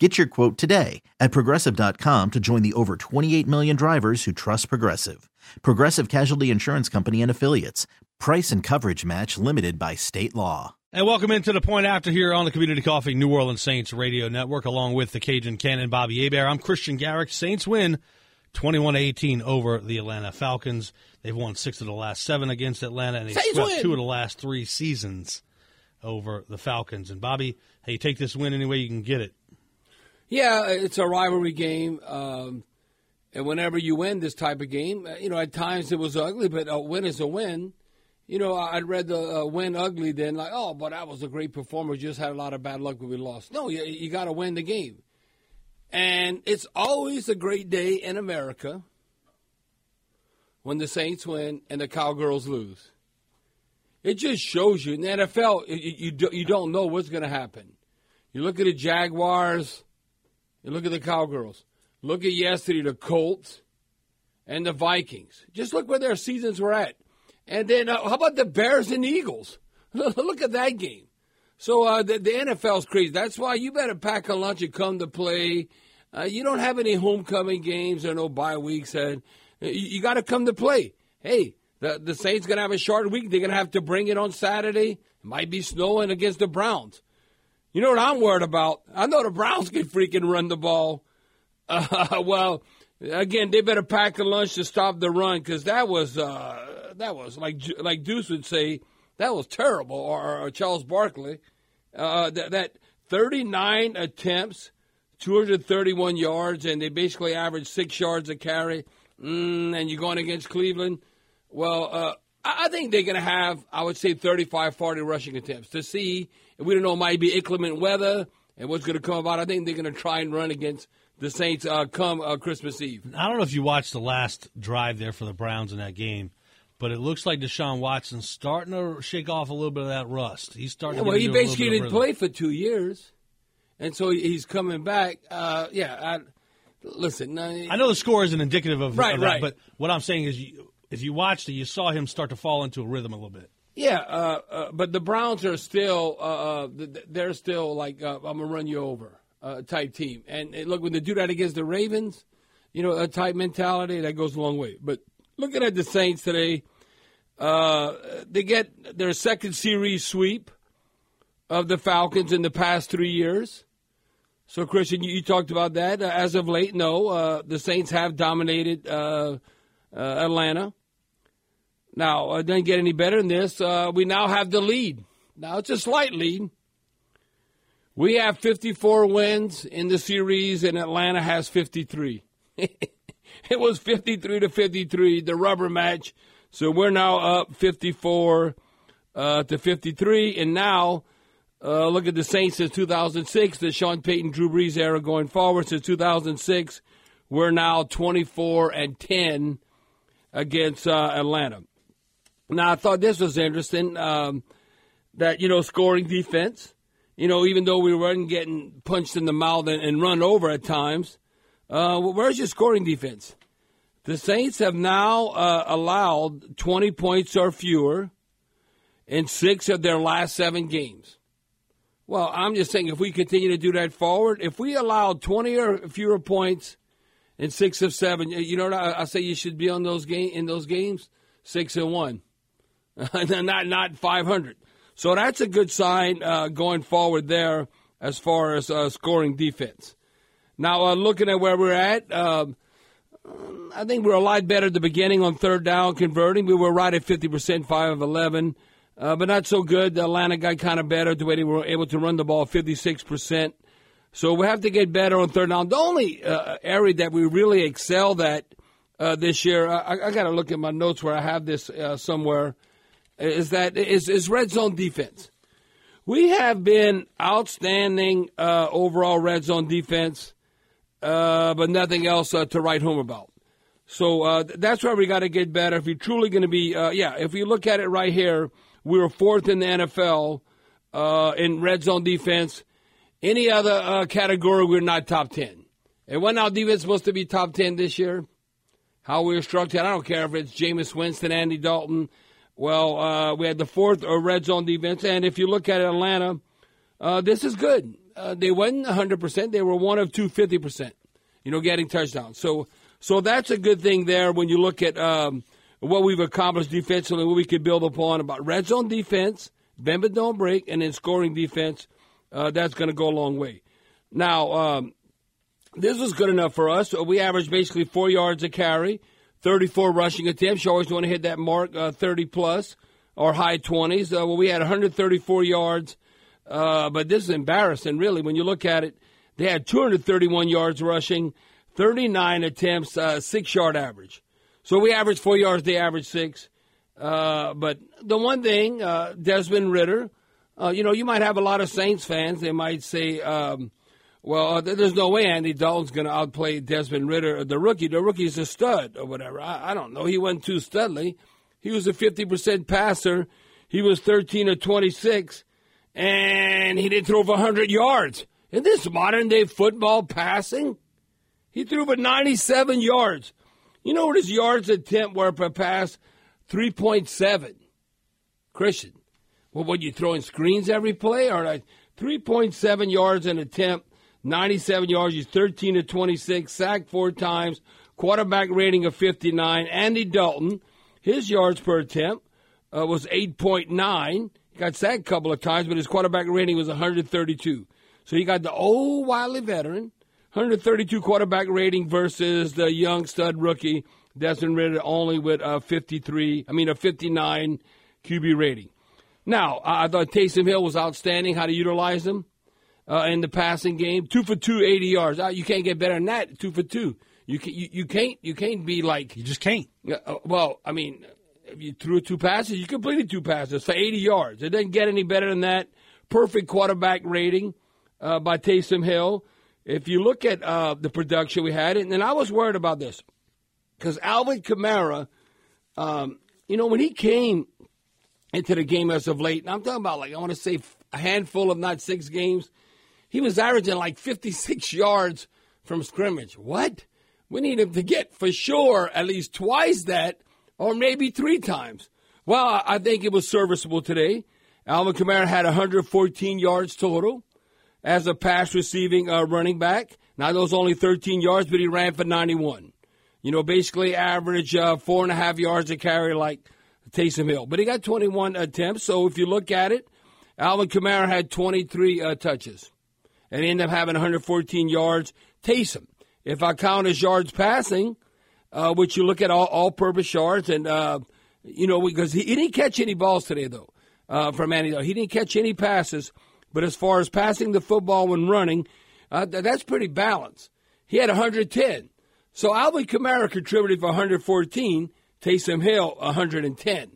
Get your quote today at progressive.com to join the over 28 million drivers who trust Progressive. Progressive Casualty Insurance Company and Affiliates. Price and coverage match limited by state law. And welcome into the point after here on the Community Coffee New Orleans Saints Radio Network, along with the Cajun Cannon Bobby Hebert. I'm Christian Garic. Saints win 21 18 over the Atlanta Falcons. They've won six of the last seven against Atlanta, and they've Saints swept win. two of the last three seasons over the Falcons. And Bobby, hey, take this win any way you can get it. Yeah, it's a rivalry game. Um, and whenever you win this type of game, uh, you know, at times it was ugly, but a win is a win. You know, I'd read the uh, win ugly then, like, oh, but that was a great performer. Just had a lot of bad luck when we lost. No, you, you got to win the game. And it's always a great day in America when the Saints win and the Cowgirls lose. It just shows you in the NFL, you, you, you don't know what's going to happen. You look at the Jaguars, look at the Cowgirls. Look at yesterday, the Colts and the Vikings. Just look where their seasons were at. And then uh, how about the Bears and Eagles? look at that game. So uh, the, the NFL's crazy. That's why you better pack a lunch and come to play. Uh, you don't have any homecoming games or no bye weeks, and you, you got to come to play. Hey, the the Saints gonna have a short week. They're gonna have to bring it on Saturday. It might be snowing against the Browns. You know what I'm worried about? I know the Browns can freaking run the ball. Uh, well, again, they better pack a lunch to stop the run because that was uh, that was like like Deuce would say that was terrible. Or, or Charles Barkley, uh, that, that 39 attempts, 231 yards, and they basically averaged six yards a carry. Mm, and you're going against Cleveland. Well, uh, I I think they're going to have, I would say, 35, 40 rushing attempts to see. If we don't know, it might be inclement weather and what's going to come about. I think they're going to try and run against the Saints uh, come uh, Christmas Eve. I don't know if you watched the last drive there for the Browns in that game, but it looks like Deshaun Watson's starting to shake off a little bit of that rust. He's starting Yeah, to well, he basically didn't play for two years, and so he's coming back. Uh, yeah, I, listen. I know the score isn't indicative of, Right, of that, right. but what I'm saying is, you, if you watched it, you saw him start to fall into a rhythm a little bit. Yeah, uh, uh, but the Browns are still uh, uh, th- th- they're still like uh, I'm gonna run you over uh, type team. And, look, when they do that against the Ravens, you know, a type mentality that goes a long way. But looking at the Saints today, they get their second series sweep of the Falcons in the past three years. So, Christian, you, you talked about that. As of late, no, the Saints have dominated Atlanta. Now, it doesn't get any better than this. Uh, we now have the lead. Now, it's a slight lead. We have 54 wins in the series, and Atlanta has 53. it was 53 to 53, the rubber match. So we're now up 54 uh, to 53. And now, uh, look at the Saints since 2006, the Sean Payton, Drew Brees era going forward. Since 2006, we're now 24 and 10 against uh, Atlanta. Now, I thought this was interesting um, that, you know, scoring defense, you know, even though we weren't getting punched in the mouth and, and run over at times, uh, where's your scoring defense? The Saints have now uh, allowed 20 points or fewer in six of their last seven games. Well, I'm just saying if we continue to do that forward, if we allow 20 or fewer points in six of seven, you know what I, I say you should be on those game in those games six and one, not not 500. So that's a good sign uh, going forward there as far as uh, scoring defense. Now, uh, looking at where we're at, um, I think we're a lot better at the beginning on third down converting. We were right at 50%, 5 of 11, uh, but not so good. Atlanta got kind of better the way they were able to run the ball, 56%. So we have to get better on third down. The only uh, area that we really excelled at uh, this year, I, I got to look at my notes where I have this somewhere, is that is, is red zone defense. We have been outstanding uh, overall red zone defense uh, but nothing else uh, to write home about. So uh, that's where we got to get better. If you're truly going to be, uh, yeah, if you look at it right here, we were fourth in the NFL uh, in red zone defense. Any other category, we're not top 10. And when our defense supposed to be top 10 this year? How we are structured, I don't care if it's Jameis Winston, Andy Dalton. Well, we had the fourth red zone defense. And if you look at Atlanta, this is good uh, they wasn't 100%. They were one of two 50%, you know, getting touchdowns. So, so that's a good thing there when you look at um, what we've accomplished defensively, what we could build upon about red zone defense, bend but don't break, and then scoring defense. Uh, that's going to go a long way. Now, um, this was good enough for us. We averaged basically four yards a carry, 34 rushing attempts. You always want to hit that mark, uh, 30 plus or high 20s. Uh, well, we had 134 yards uh, but this is embarrassing, really, when you look at it. They had 231 yards rushing, 39 attempts, uh, six yard average. So we averaged four yards, they averaged six. Uh, but the one thing, uh, Desmond Ridder, you know, you might have a lot of Saints fans. They might say, um, well, uh, there's no way Andy Dalton's going to outplay Desmond Ridder, the rookie. The rookie's a stud or whatever. I, I don't know. He wasn't too studly. He was a 50% passer. He was 13 or 26 and he didn't throw for 100 yards. In this modern day football passing, he threw for 97 yards. You know what his yards attempt were per pass? 3.7. Christian. Well, what, you throwing screens every play? Or 3.7 yards an attempt, 97 yards. He's 13 to 26, sacked four times, quarterback rating of 59. Andy Dalton, his yards per attempt uh, was 8.9 He got sacked a couple of times, but his quarterback rating was 132. So he got the old wily veteran, 132 quarterback rating versus the young stud rookie Desmond Ridder only with a 53, I mean a 59 QB rating. Now, I thought Taysom Hill was outstanding how to utilize him uh, in the passing game. Two for two, 80 yards. Uh, you can't get better than that. Two for two. You, can, you, you can't you can't be like you just can't. Uh, well, I mean, if you threw two passes, you completed two passes for 80 yards. It doesn't get any better than that. Perfect quarterback rating uh, by Taysom Hill. If you look at uh, the production we had, and then I was worried about this because Alvin Kamara, um, you know, when he came into the game as of late, and I'm talking about like, I want to say a handful of not six games, he was averaging like 56 yards from scrimmage. What? We need him to get for sure at least twice that or maybe three times. Well, I think it was serviceable today. Alvin Kamara had 114 yards total as a pass receiving uh, running back. Now, those only 13 yards, but he ran for 91. You know, basically average uh, four and a half yards a carry like Taysom Hill. But he got 21 attempts. So if you look at it, Alvin Kamara had 23 uh, touches and end up having 114 yards. Taysom, if I count his yards passing, uh, which you look at all, all purpose yards. And, uh, you know, because he, he, didn't catch any balls today, though, uh, from Andy. He didn't catch any passes. But as far as passing the football when running, uh, that's pretty balanced. He had 110. So Alvin Kamara contributed for 114, Taysom Hill 110.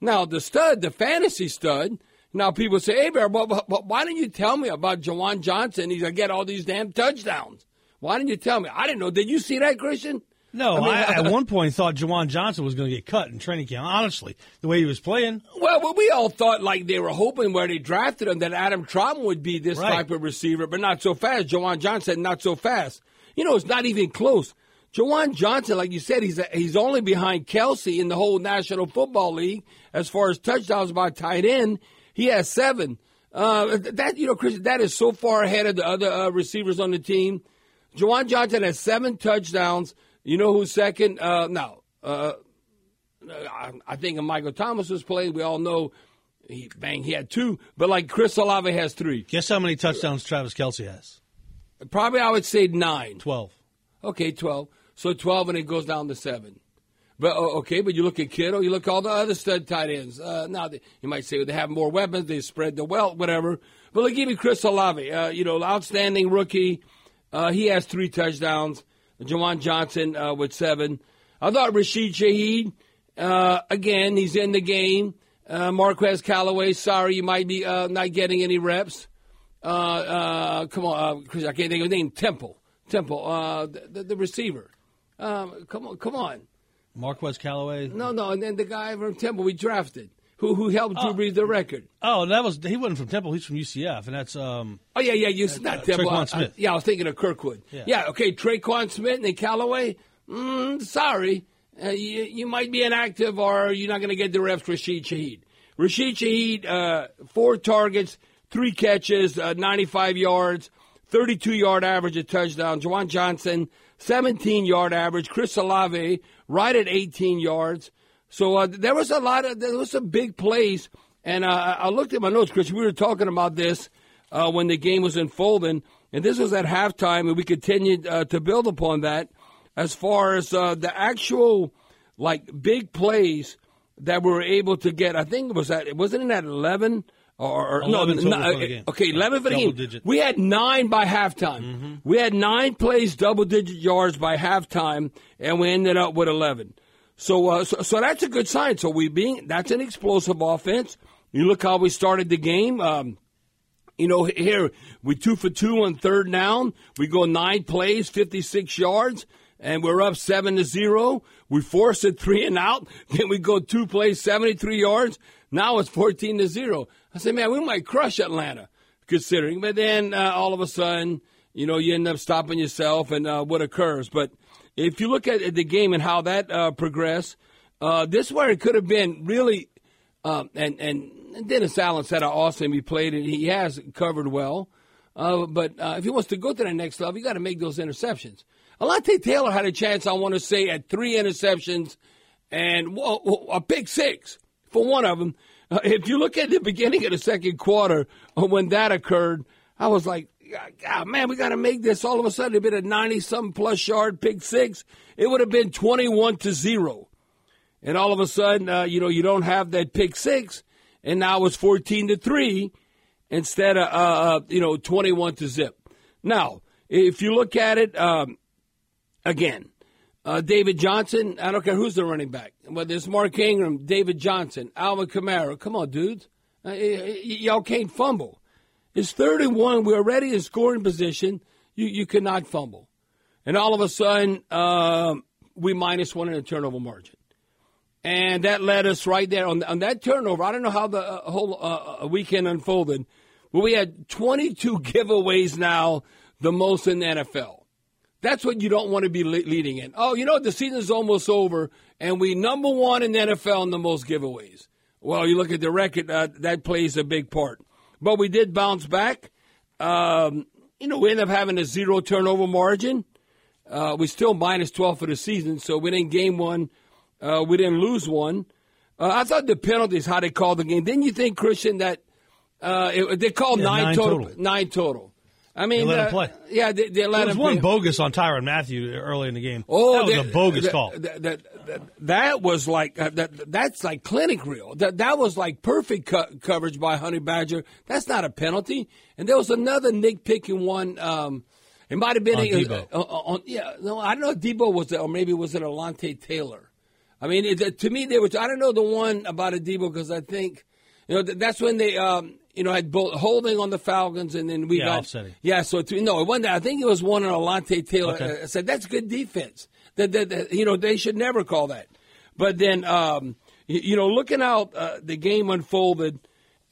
Now, the stud, the fantasy stud, now people say, hey, Bear, but, but, but why didn't you tell me about Juwan Johnson? He's going to get all these damn touchdowns. Why didn't you tell me? I didn't know. Did you see that, Christian? No, I, mean, I at one point thought Juwan Johnson was going to get cut in training camp. Honestly, the way he was playing. Well, well, we all thought like they were hoping where they drafted him that Adam Trautman would be this right. type of receiver, but not so fast. Juwan Johnson, not so fast. You know, it's not even close. Juwan Johnson, like you said, he's a, he's only behind Kelce in the whole National Football League as far as touchdowns by tight end. He has seven. Uh, that you know, Chris, that is so far ahead of the other uh, receivers on the team. Juwan Johnson has seven touchdowns. You know who's second? Uh, no, uh, I, I think Michael Thomas was playing. We all know he bang he had two, but like Chris Olave has three. Guess how many touchdowns Travis Kelce has? Probably I would say nine. Twelve. Okay, twelve. So twelve, and it goes down to seven. But oh, okay, but you look at Kittle, you look at all the other stud tight ends. Uh, now they, you might say they have more weapons, they spread the wealth, whatever. But look, give me Chris Olave, uh, you know, outstanding rookie. Uh, he has three touchdowns. Juwan Johnson uh, with seven. I thought Rashid Shaheed, uh, again, he's in the game. Uh, Marquez Callaway, sorry, you might be not getting any reps. Come on, Chris, I can't think of his name. Temple, Temple, the, the, receiver. Um, come on, come on. Marquez Callaway. No, no, and then the guy from Temple we drafted, who who helped oh. Drew Brees the record. Oh, that was he wasn't from Temple. He's from UCF, and that's um. Oh yeah, yeah, you not Temple. Smith. I, yeah, I was thinking of Kirkwood. Yeah, yeah okay, Tre'Quan Smith and Callaway. Mm, sorry, uh, you, you, might be inactive or you're not going to get the reps, Rashid Shaheed. Rashid Shaheed, uh, four targets, three catches, uh, 95 yards, 32 yard average, a touchdown. Juwan Johnson, 17 yard average. Chris Olave, right at 18 yards. So uh, there was a lot of, there was some big plays. And uh, I looked at my notes, Chris. We were talking about this uh, when the game was unfolding. And this was at halftime, and we continued to build upon that as far as uh, the actual like big plays that we were able to get. I think it was it wasn't it at eleven or, or no, no okay, eleven for the game. We had nine by halftime. Mm-hmm. We had nine plays, double digit yards by halftime, and we ended up with eleven. So, uh, so, so that's a good sign. So we being that's an explosive offense. You look how we started the game. Um, you know, here we two for two on third down. We go nine plays, fifty six yards and we're up seven to zero. We force it three and out. Then we go two plays, 73 yards. Now it's 14 to zero. I said, man, we might crush Atlanta considering. But then uh, all of a sudden, you know, you end up stopping yourself and uh, what occurs. But if you look at the game and how that uh, progressed, uh, this where it could have been really, um, and, and Dennis Allen said how awesome he played and he has covered well. Uh, but uh, if he wants to go to the next level, you got to make those interceptions. Alontae Taylor had a chance, I want to say, at three interceptions and a pick six for one of them. Uh, if you look at the beginning of the second quarter uh, when that occurred, I was like, God, man, we got to make this. All of a sudden, it'd been a 90 something plus yard pick six. It would have been 21 to zero. And all of a sudden, uh, you know, you don't have that pick six, and now it's 14 to three instead of, uh, uh you know, 21 to zip. Now, if you look at it, um, again. Uh, David Johnson, I don't care who's the running back, whether it's Mark Ingram, David Johnson, Alvin Kamara. Come on, dudes. Uh, y- y'all can't fumble. It's third and one. We're already in scoring position. You, you cannot fumble. And all of a sudden, uh, we minus one in a turnover margin. And that led us right there on, on that turnover. I don't know how the uh, whole uh, uh, weekend unfolded, but we had 22 giveaways now, the most in the NFL. That's what you don't want to be leading in. Oh, you know, the season's almost over, and we number one in the NFL in the most giveaways. Well, you look at the record, uh, that plays a big part. But we did bounce back. Um, you know, we ended up having a zero turnover margin. Uh, we still minus 12 for the season, so we didn't game one. Uh, we didn't lose one. Uh, I thought the penalties, how they called the game. Didn't you think, Christian, that uh, it, they called yeah, nine, nine total, total, Nine total. I mean, they let uh, him play. Yeah, they, they let there was one play. bogus on Tyrann Mathieu early in the game. Oh, that was that, a bogus that, call. That, that, was like uh, that. That's like clinic real. That that was like perfect co- coverage by Honey Badger. That's not a penalty. And there was another nitpicking one. Um, it might have been on a, Deebo. Uh, on, yeah, no, I don't know if Deebo was it, or maybe was it Alontae Taylor. I mean, it, to me, there was. I don't know the one about a because I think, you know, that's when they. Um, you know, had both holding on the Falcons, and then we yeah, got offsetting. yeah. So to, no, it wasn't. I think it was one on Alontae Taylor. Okay. I said that's good defense. That, that, that, you know they should never call that. But then um, you, you, know, looking out uh, the game unfolded,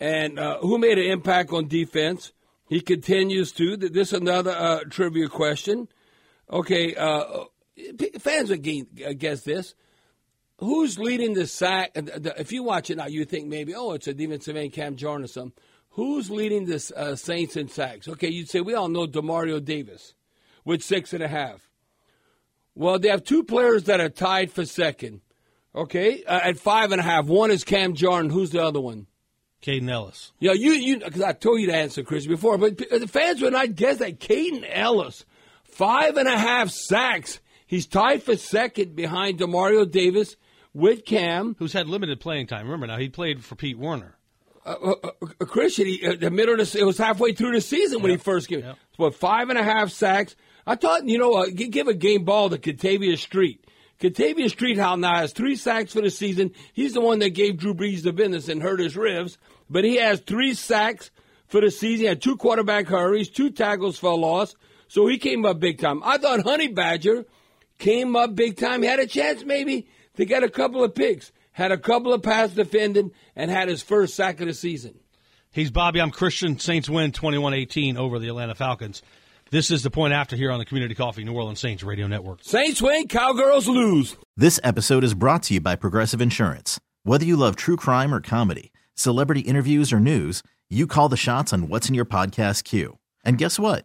and uh, who made an impact on defense? He continues to. This is another uh, trivia question. Okay, uh, fans would guess this. Who's leading the sack? If you watch it now, you think maybe, oh, it's a defensive end, Cam or. Who's leading the uh, Saints in sacks? Okay, you'd say we all know Demario Davis with six and a half. Well, they have two players that are tied for second. Okay, uh, at five and a half. One is Cam Jordan. Who's the other one? Kaden Elliss. Yeah, you you because I told you to answer, Chris, before, but the fans would not guess that Kaden Elliss, five and a half sacks. He's tied for second behind Demario Davis with Cam, who's had limited playing time. Remember now, he played for Pete Werner. Uh, uh, uh, uh Christian, he, uh, the middle of the, it was halfway through the season when yep. he first came. Yep. What five and a half sacks? I thought you know, uh, give a game ball to Kentavius Street. Kentavius Street how now has three sacks for the season. He's the one that gave Drew Brees the business and hurt his ribs, but he has three sacks for the season. He had two quarterback hurries, two tackles for a loss, so he came up big time. I thought Honey Badger came up big time. He had a chance maybe to get a couple of picks had a couple of pass defended, and had his first sack of the season. He's Bobby. I'm Christian. Saints win 21 18 over the Atlanta Falcons. This is the point after here on the Community Coffee New Orleans Saints Radio Network. Saints win, Cowgirls lose. This episode is brought to you by Progressive Insurance. Whether you love true crime or comedy, celebrity interviews or news, you call the shots on what's in your podcast queue. And guess what?